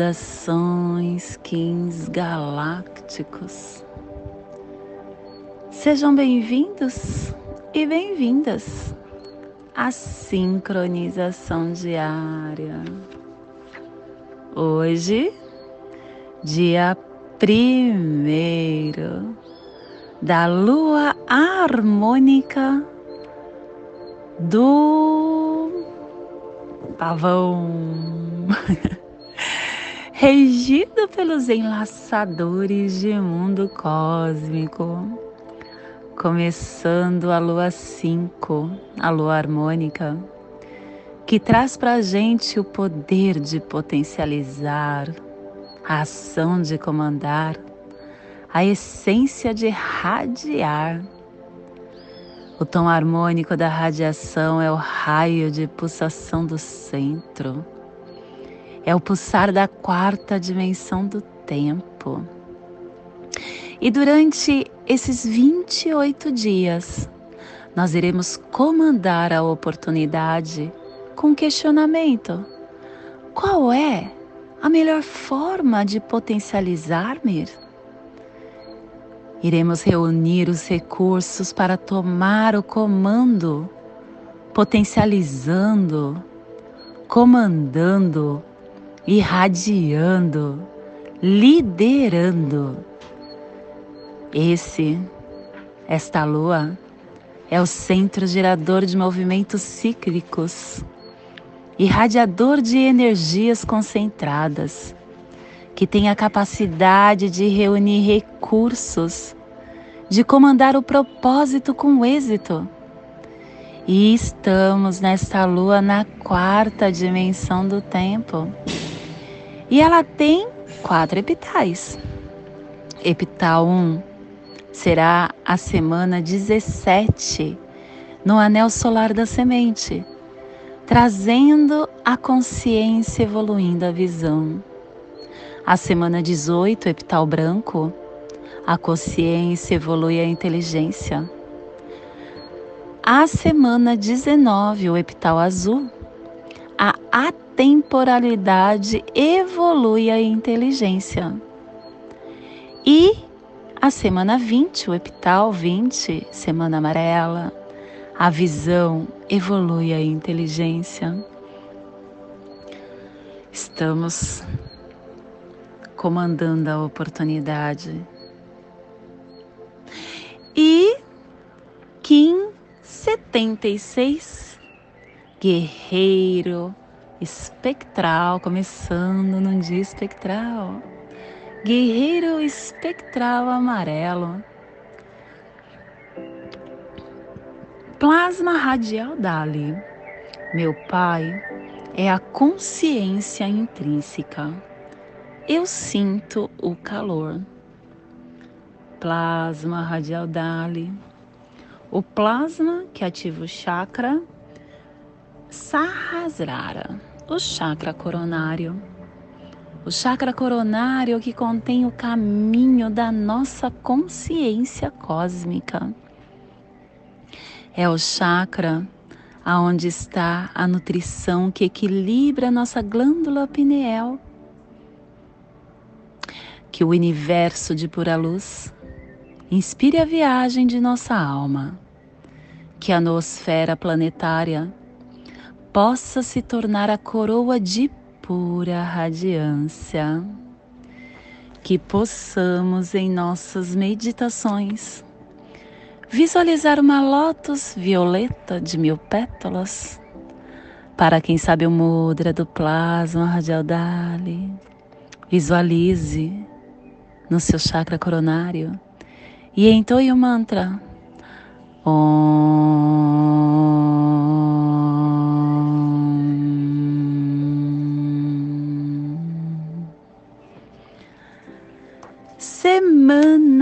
Saudações, Kings galácticos. Sejam bem-vindos e bem-vindas à sincronização diária. Hoje, dia primeiro da lua harmônica do pavão, regido pelos enlaçadores de mundo cósmico. Começando a lua 5, a lua harmônica, que traz para a gente o poder de potencializar a ação de comandar, a essência de radiar. O tom harmônico da radiação é o raio de pulsação do centro, é o pulsar da quarta dimensão do tempo. E durante esses 28 dias, nós iremos comandar a oportunidade com questionamento: qual é a melhor forma de potencializar-me? Iremos reunir os recursos para tomar o comando, potencializando, comandando, irradiando, liderando. Esse, esta lua, é o centro gerador de movimentos cíclicos irradiador de energias concentradas, que tem a capacidade de reunir recursos, de comandar o propósito com êxito. E estamos nesta lua na quarta dimensão do tempo. E ela tem quatro epitais. Epital 1 será a semana 17 no anel solar da semente trazendo a consciência evoluindo a visão. A semana 18, epital branco, a consciência evolui a inteligência. A semana 19, o epital azul, a atemporalidade evolui a inteligência. E a semana 20, o epital 20, semana amarela, a visão evolui a inteligência. Estamos comandando a oportunidade. E Kim 76, guerreiro espectral, começando num dia espectral. Guerreiro espectral amarelo Plasma radial Dali. Meu pai é a consciência intrínseca. Eu sinto o calor. Plasma radial Dali. O plasma que ativa o chakra Sahasrara, o chakra coronário. O chakra coronário que contém o caminho da nossa consciência cósmica é o chakra aonde está a nutrição que equilibra a nossa glândula pineal. Que o universo de pura luz inspire a viagem de nossa alma. Que a nosfera planetária possa se tornar a coroa de pura radiância. Que possamos em nossas meditações visualizar uma lótus violeta de mil pétalas. Para quem sabe o mudra do plasma radial Dali, visualize no seu chakra coronário e entoie o mantra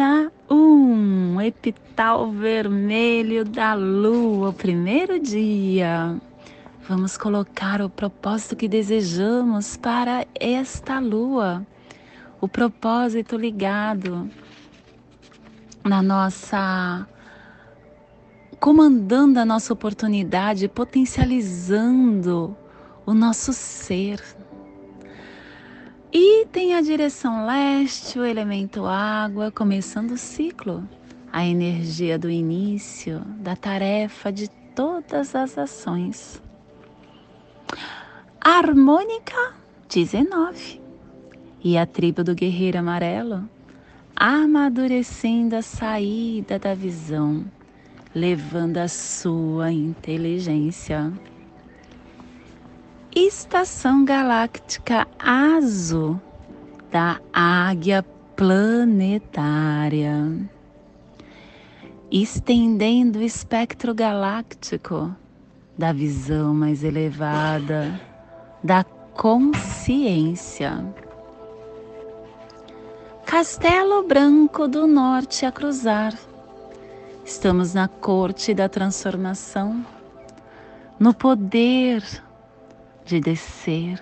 Semana 1 um, epital vermelho da lua, o primeiro dia. Vamos colocar o propósito que desejamos para esta lua. o propósito ligado na nossa comandando a nossa oportunidade, potencializando o nosso ser. E tem a direção leste, o elemento água, começando o ciclo, a energia do início, da tarefa de todas as ações. Harmônica 19. E a tribo do guerreiro amarelo, amadurecendo a saída da visão levando a sua inteligência. Estação Galáctica Azul da Águia Planetária, estendendo o espectro galáctico da visão mais elevada, da consciência. Castelo Branco do Norte a cruzar Estamos na corte da transformação, no poder de descer.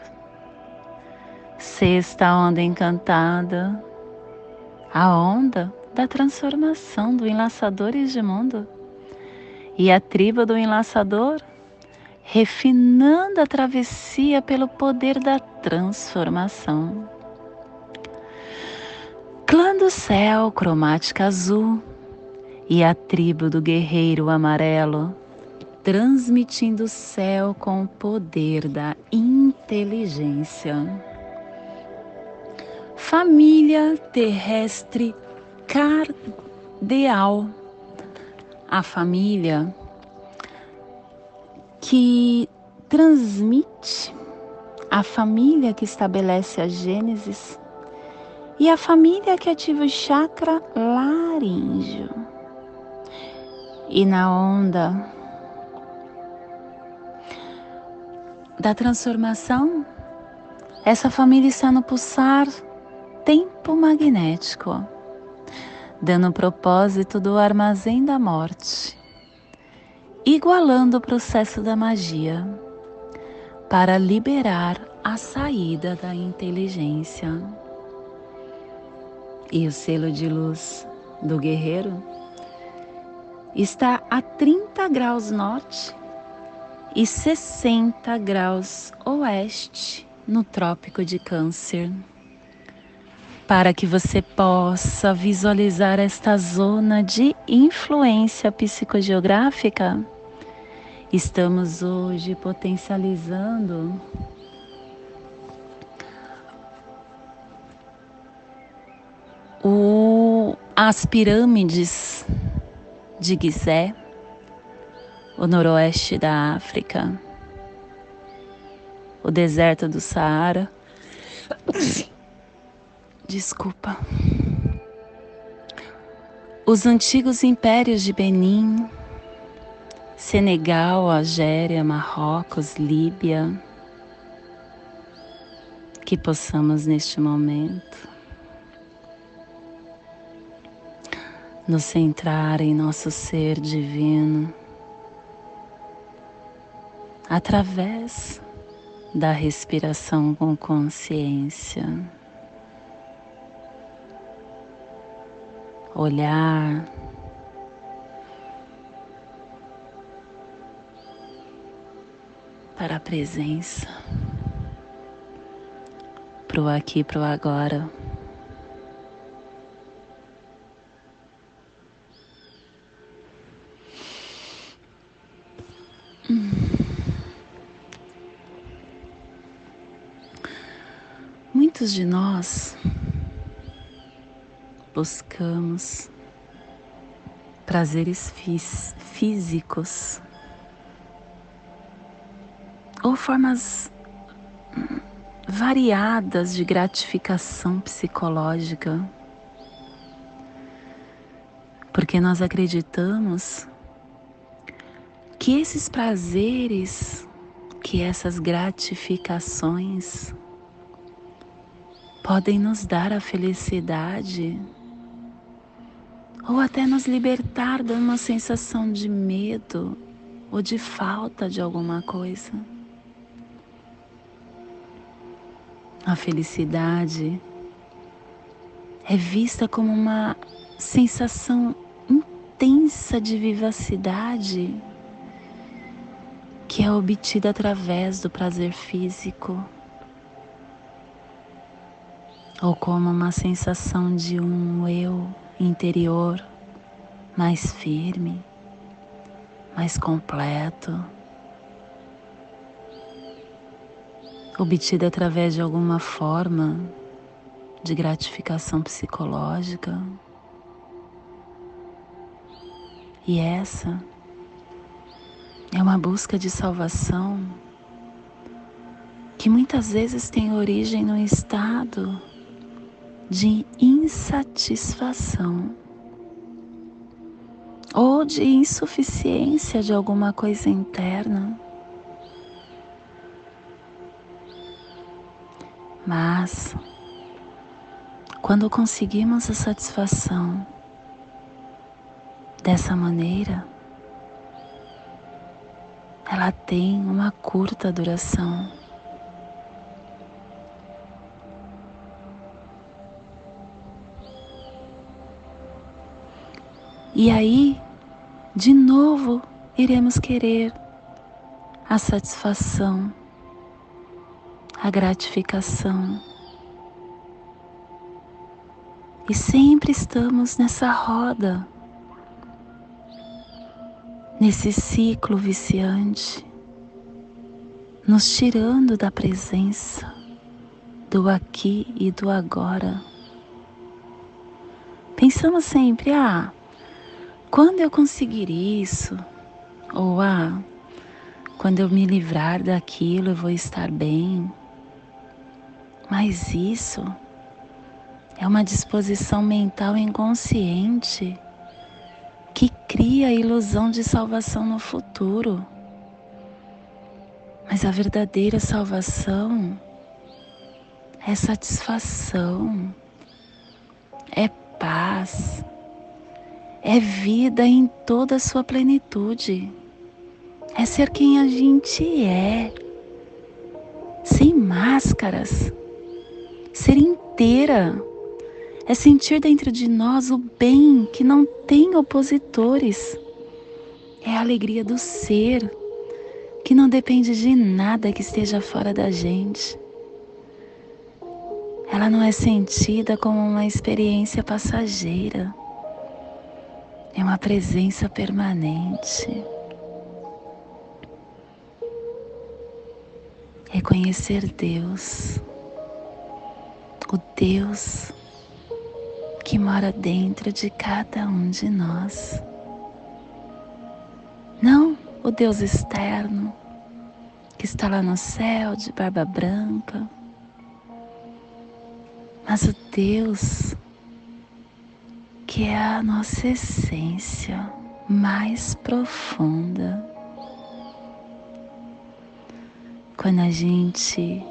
Sexta onda encantada, a onda da transformação do enlaçador de mundo. E a tribo do enlaçador refinando a travessia pelo poder da transformação. Clã do céu, cromática azul e a tribo do guerreiro amarelo, transmitindo o céu com o poder da inteligência. Família terrestre cardeal, a família que transmite, a família que estabelece a Gênesis e a família que ativa o chakra laríngeo e na onda da transformação, essa família está no pulsar tempo magnético, dando o propósito do armazém da morte, igualando o processo da magia para liberar a saída da inteligência. E o selo de luz do guerreiro está a 30 graus norte e 60 graus oeste no Trópico de Câncer. Para que você possa visualizar esta zona de influência psicogeográfica, estamos hoje potencializando o, as pirâmides de Gizé, o noroeste da África, o deserto do Saara. Desculpa. Os antigos impérios de Benin, Senegal, Algéria, Marrocos, Líbia, que possamos neste momento nos centrar em nosso ser divino através da respiração com consciência. Olhar para a presença, para o aqui, para o agora. Muitos de nós buscamos prazeres físicos ou formas variadas de gratificação psicológica, porque nós acreditamos que esses prazeres, que essas gratificações podem nos dar a felicidade ou até nos libertar de uma sensação de medo ou de falta de alguma coisa. A felicidade é vista como uma sensação intensa de vivacidade que é obtida através do prazer físico, ou como uma sensação de um eu interior mais firme, mais completo, obtida através de alguma forma de gratificação psicológica. E essa é uma busca de salvação que muitas vezes tem origem no estado de insatisfação ou de insuficiência de alguma coisa interna. Mas, quando conseguimos a satisfação dessa maneira, ela tem uma curta duração. E aí, de novo, iremos querer a satisfação, a gratificação. E sempre estamos nessa roda nesse ciclo viciante, nos tirando da presença do aqui e do agora. Pensamos sempre, ah, quando eu conseguir isso, ou ah, quando eu me livrar daquilo eu vou estar bem. Mas isso é uma disposição mental inconsciente que cria a ilusão de salvação no futuro. Mas a verdadeira salvação é satisfação, é paz, é vida em toda a sua plenitude, é ser quem a gente é, sem máscaras, ser inteira. É sentir dentro de nós o bem que não tem opositores. É a alegria do ser, que não depende de nada que esteja fora da gente. Ela não é sentida como uma experiência passageira, é uma presença permanente. Reconhecer Deus, o Deus que mora dentro de cada um de nós. Não o Deus externo que está lá no céu de barba branca, mas o Deus que é a nossa essência mais profunda. Quando a gente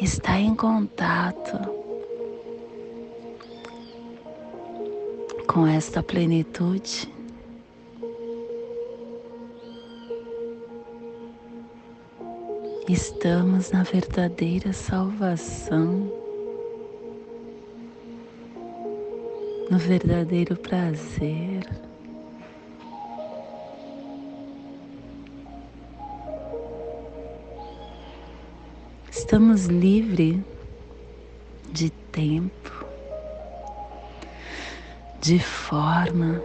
está em contato com esta plenitude. Estamos na verdadeira salvação, no verdadeiro prazer. Estamos livres de tempo, de forma.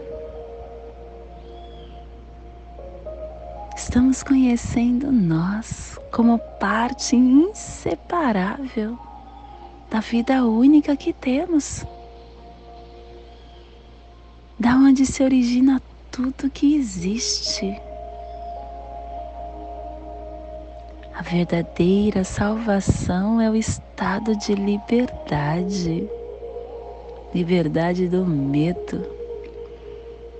Estamos conhecendo nós como parte inseparável da vida única que temos, onde se origina tudo que existe. A verdadeira salvação é o estado de liberdade liberdade do medo,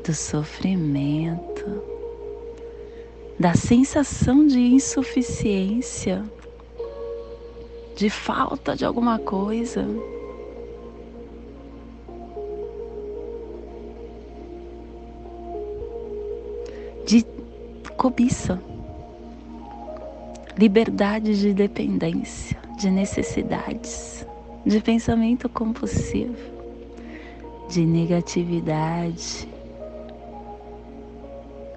do sofrimento, da sensação de insuficiência, de falta de alguma coisa. De cobiça, liberdade de dependência, de necessidades. de pensamento compulsivo, de negatividade,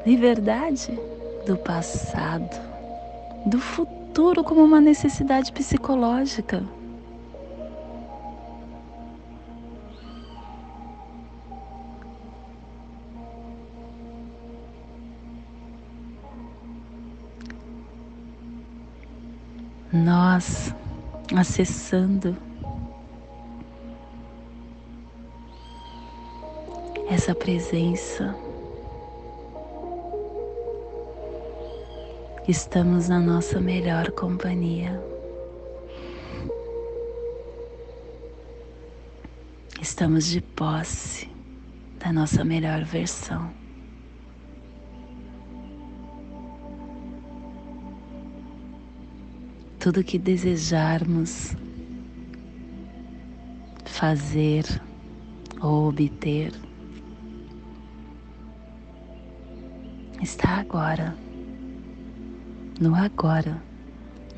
liberdade do passado, do futuro como uma necessidade psicológica. Nós acessando essa presença. Estamos na nossa melhor companhia. Estamos de posse da nossa melhor versão. Tudo que desejarmos fazer ou obter está agora, no agora,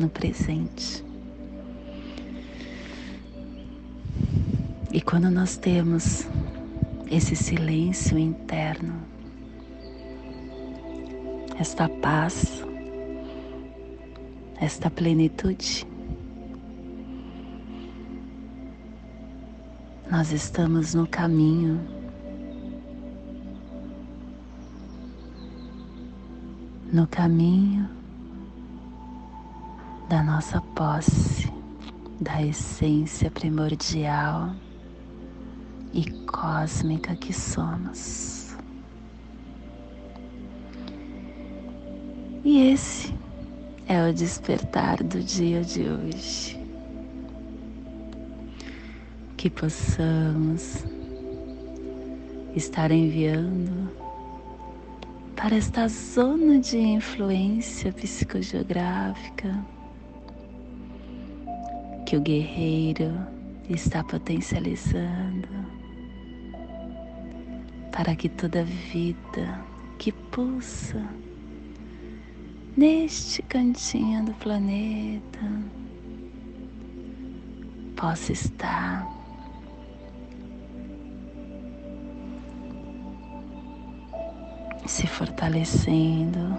no presente. E quando nós temos esse silêncio interno, esta paz, esta plenitude, nós estamos no caminho no caminho da nossa posse, da essência primordial e cósmica que somos. E esse é o despertar do dia de hoje. Que possamos estar enviando para esta zona de influência psicogeográfica que o guerreiro está potencializando, para que toda vida que pulsa neste cantinho do planeta possa estar se fortalecendo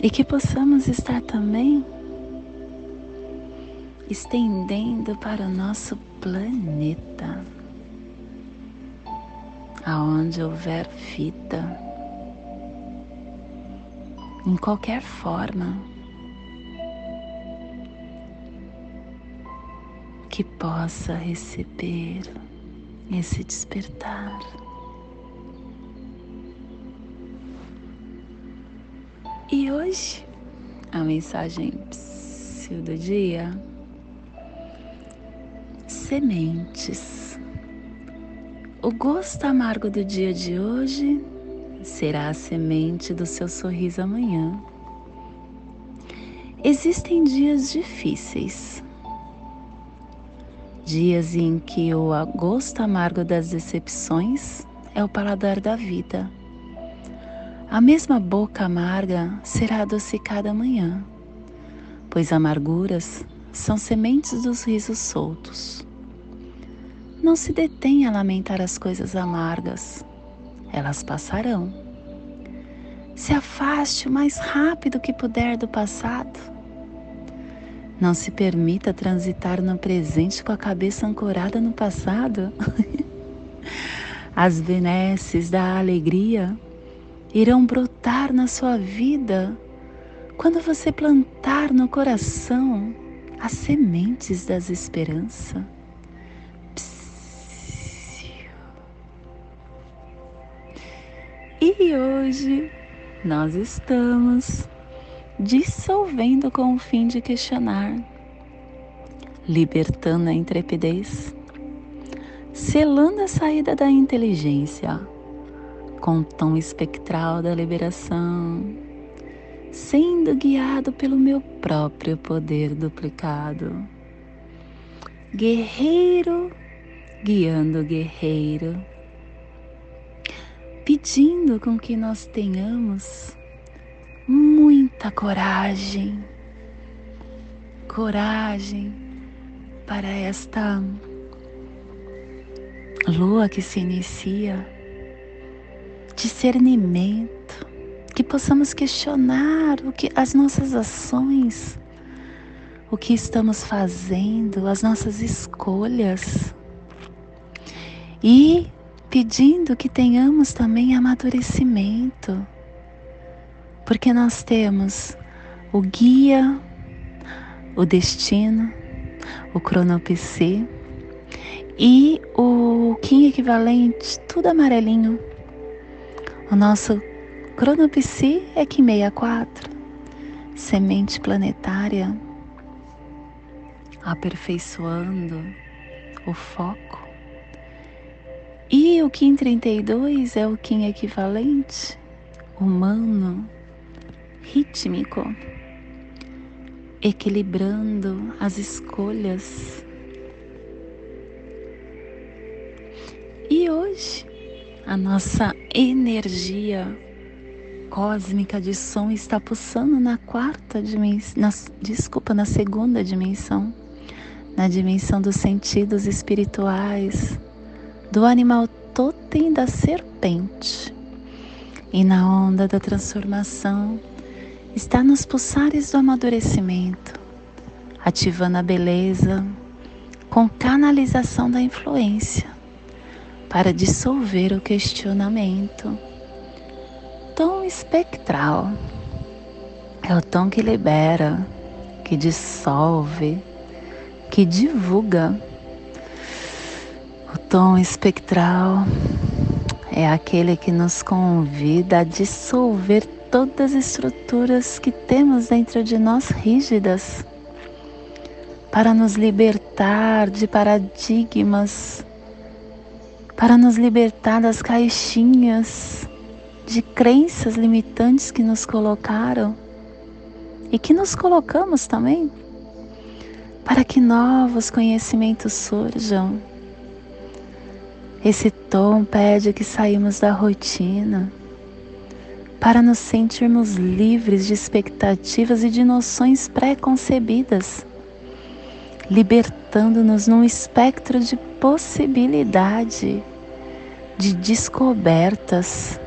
e que possamos estar também estendendo para o nosso planeta, aonde houver vida, em qualquer forma, que possa receber esse despertar. E hoje, a mensagem do dia: sementes. O gosto amargo do dia de hoje será a semente do seu sorriso amanhã. Existem dias difíceis, dias em que o gosto amargo das decepções é o paladar da vida a mesma boca amarga será adocicada amanhã, pois amarguras são sementes dos risos soltos. Não se detenha a lamentar as coisas amargas, elas passarão. Se afaste o mais rápido que puder do passado. Não se permita transitar no presente com a cabeça ancorada no passado. As benesses da alegria irão brotar na sua vida quando você plantar no coração as sementes das esperanças. E hoje nós estamos dissolvendo com o fim de questionar, libertando a intrepidez, selando a saída da inteligência com o tom espectral da liberação, sendo guiado pelo meu próprio poder duplicado. Guerreiro guiando guerreiro, pedindo com que nós tenhamos muita coragem, coragem para esta lua que se inicia, discernimento, que possamos questionar o que as nossas ações, o que estamos fazendo, as nossas escolhas. E pedindo que tenhamos também amadurecimento, porque nós temos o guia, o destino, o cronopsi e o Kim equivalente, tudo amarelinho. O nosso cronopsi é Kim 64, semente planetária, aperfeiçoando o foco. E o Kim 32 é o Kim equivalente, humano, rítmico, equilibrando as escolhas. E hoje, a nossa energia cósmica de som está pulsando na quarta dimensão, desculpa, na segunda dimensão, na dimensão dos sentidos espirituais, do animal totem da serpente. E na onda da transformação está nos pulsares do amadurecimento, ativando a beleza com canalização da influência para dissolver o questionamento. Tom espectral é o tom que libera, que dissolve, que divulga. Tom espectral é aquele que nos convida a dissolver todas as estruturas que temos dentro de nós rígidas, para nos libertar de paradigmas para nos libertar das caixinhas de crenças limitantes que nos colocaram e que nos colocamos também, para que novos conhecimentos surjam. Esse tom pede que saímos da rotina para nos sentirmos livres de expectativas e de noções pré-concebidas, libertando-nos num espectro de possibilidade de descobertas,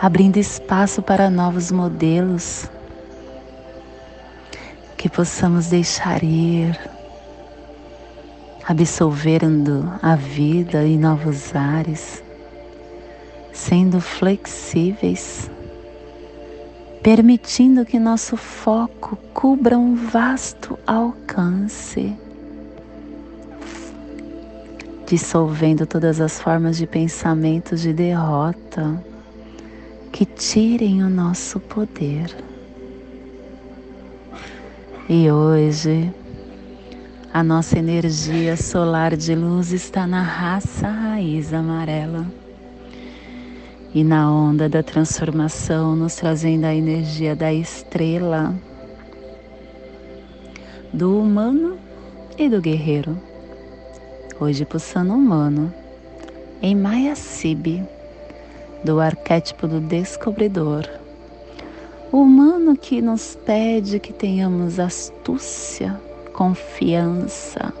abrindo espaço para novos modelos, que possamos deixar ir, absolvendo a vida em novos ares, sendo flexíveis, permitindo que nosso foco cubra um vasto alcance dissolvendo todas as formas de pensamentos de derrota que tirem o nosso poder. E hoje, a nossa energia solar de luz está na raça raiz amarela. E na onda da transformação, nos trazendo a energia da estrela, do humano e do guerreiro hoje pulsando humano, em Maya Sibi, do arquétipo do descobridor. O humano que nos pede que tenhamos astúcia, confiança,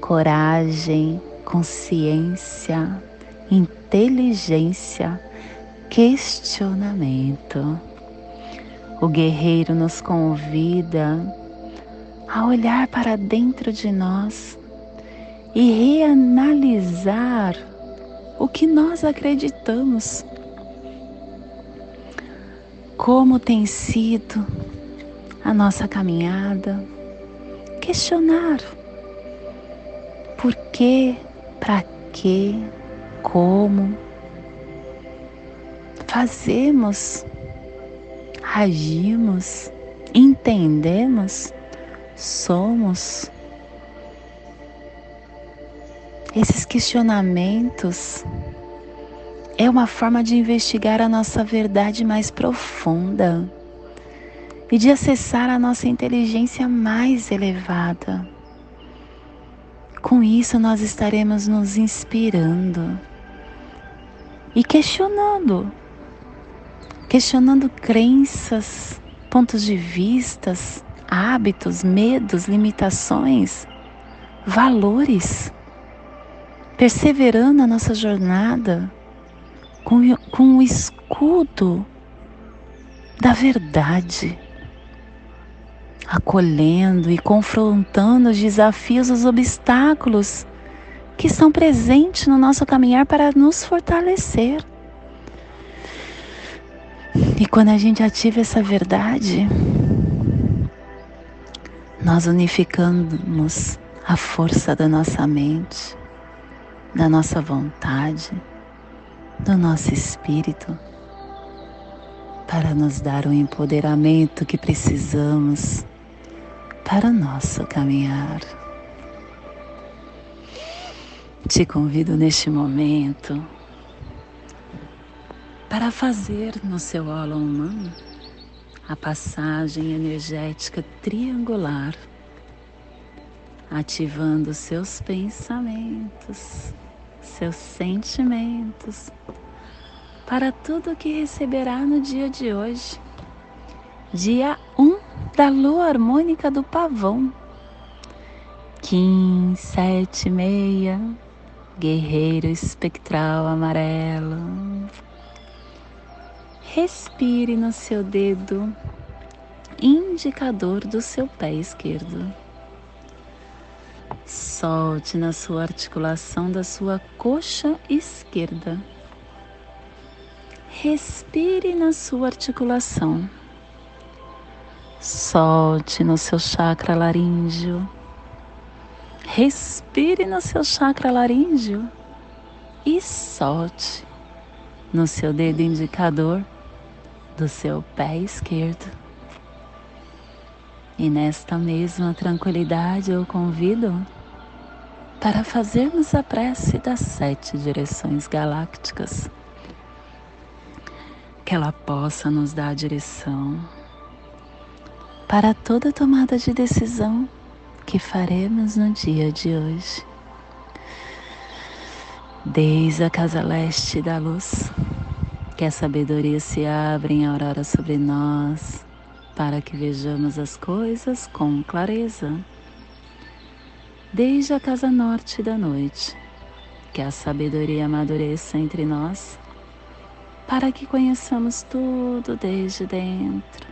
coragem, consciência, inteligência, questionamento. O guerreiro nos convida a olhar para dentro de nós e reanalisar o que nós acreditamos. Como tem sido a nossa caminhada? Questionar. Por quê, para quê, como? Fazemos, agimos, entendemos, somos? Esses questionamentos é uma forma de investigar a nossa verdade mais profunda e de acessar a nossa inteligência mais elevada. Com isso, nós estaremos nos inspirando e questionando, questionando crenças, pontos de vistas, hábitos, medos, limitações, valores, perseverando a nossa jornada com, com o escudo da verdade, acolhendo e confrontando os desafios, os obstáculos que estão presentes no nosso caminhar para nos fortalecer. E quando a gente ativa essa verdade, nós unificamos a força da nossa mente, da nossa vontade, do nosso espírito, para nos dar o empoderamento que precisamos para o nosso caminhar. Te convido neste momento para fazer no seu holo humano a passagem energética triangular, ativando seus pensamentos, seus sentimentos, para tudo que receberá no dia de hoje, dia 1 da lua harmônica do pavão. Kim, sete, meia, guerreiro espectral amarelo. Respire no seu dedo indicador do seu pé esquerdo. Solte na sua articulação da sua coxa esquerda. Respire na sua articulação. Solte no seu chakra laríngeo. Respire no seu chakra laríngeo e solte no seu dedo indicador do seu pé esquerdo. E nesta mesma tranquilidade eu convido para fazermos a prece das sete direções galácticas. Que ela possa nos dar a direção para toda tomada de decisão que faremos no dia de hoje. Desde a casa leste da luz, que a sabedoria se abra em aurora sobre nós, para que vejamos as coisas com clareza. Desde a casa norte da noite, que a sabedoria amadureça entre nós, para que conheçamos tudo desde dentro.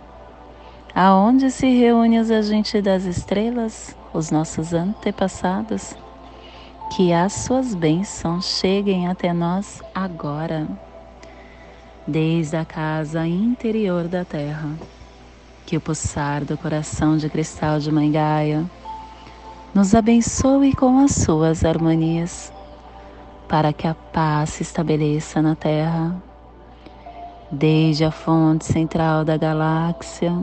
aonde se reúnem os agentes das estrelas, os nossos antepassados, que as suas bênçãos cheguem até nós agora, desde a casa interior da terra. Que o pulsar do coração de cristal de Mãe Gaia nos abençoe com as suas harmonias, para que a paz se estabeleça na terra, desde a fonte central da galáxia,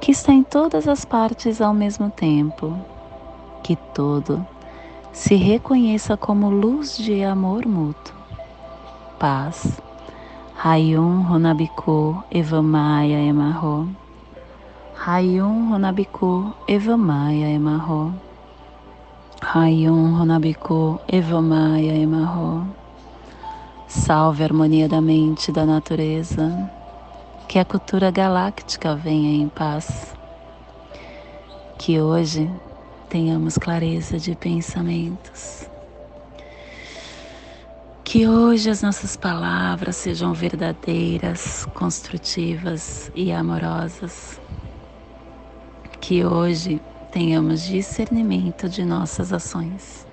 que está em todas as partes ao mesmo tempo, que todo se reconheça como luz de amor mútuo. Paz. Rayum Ronabiku Evamaya Emarro. Rayum Ronabiku Evamaya Emarro. Rayum Ronabiku Evamaya Emarro. Salve a harmonia da mente e da natureza. Que a cultura galáctica venha em paz. Que hoje tenhamos clareza de pensamentos. Que hoje as nossas palavras sejam verdadeiras, construtivas e amorosas. Que hoje tenhamos discernimento de nossas ações,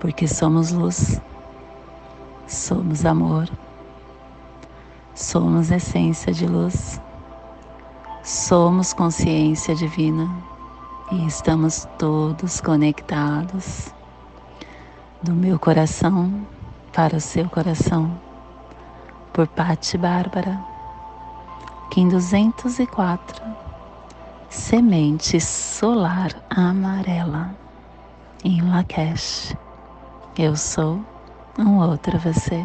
porque somos luz, somos amor, somos essência de luz, somos consciência divina. E estamos todos conectados do meu coração para o seu coração. Por Patti Bárbara, Kim 204, semente solar amarela em Lakesh. Eu sou um outro você.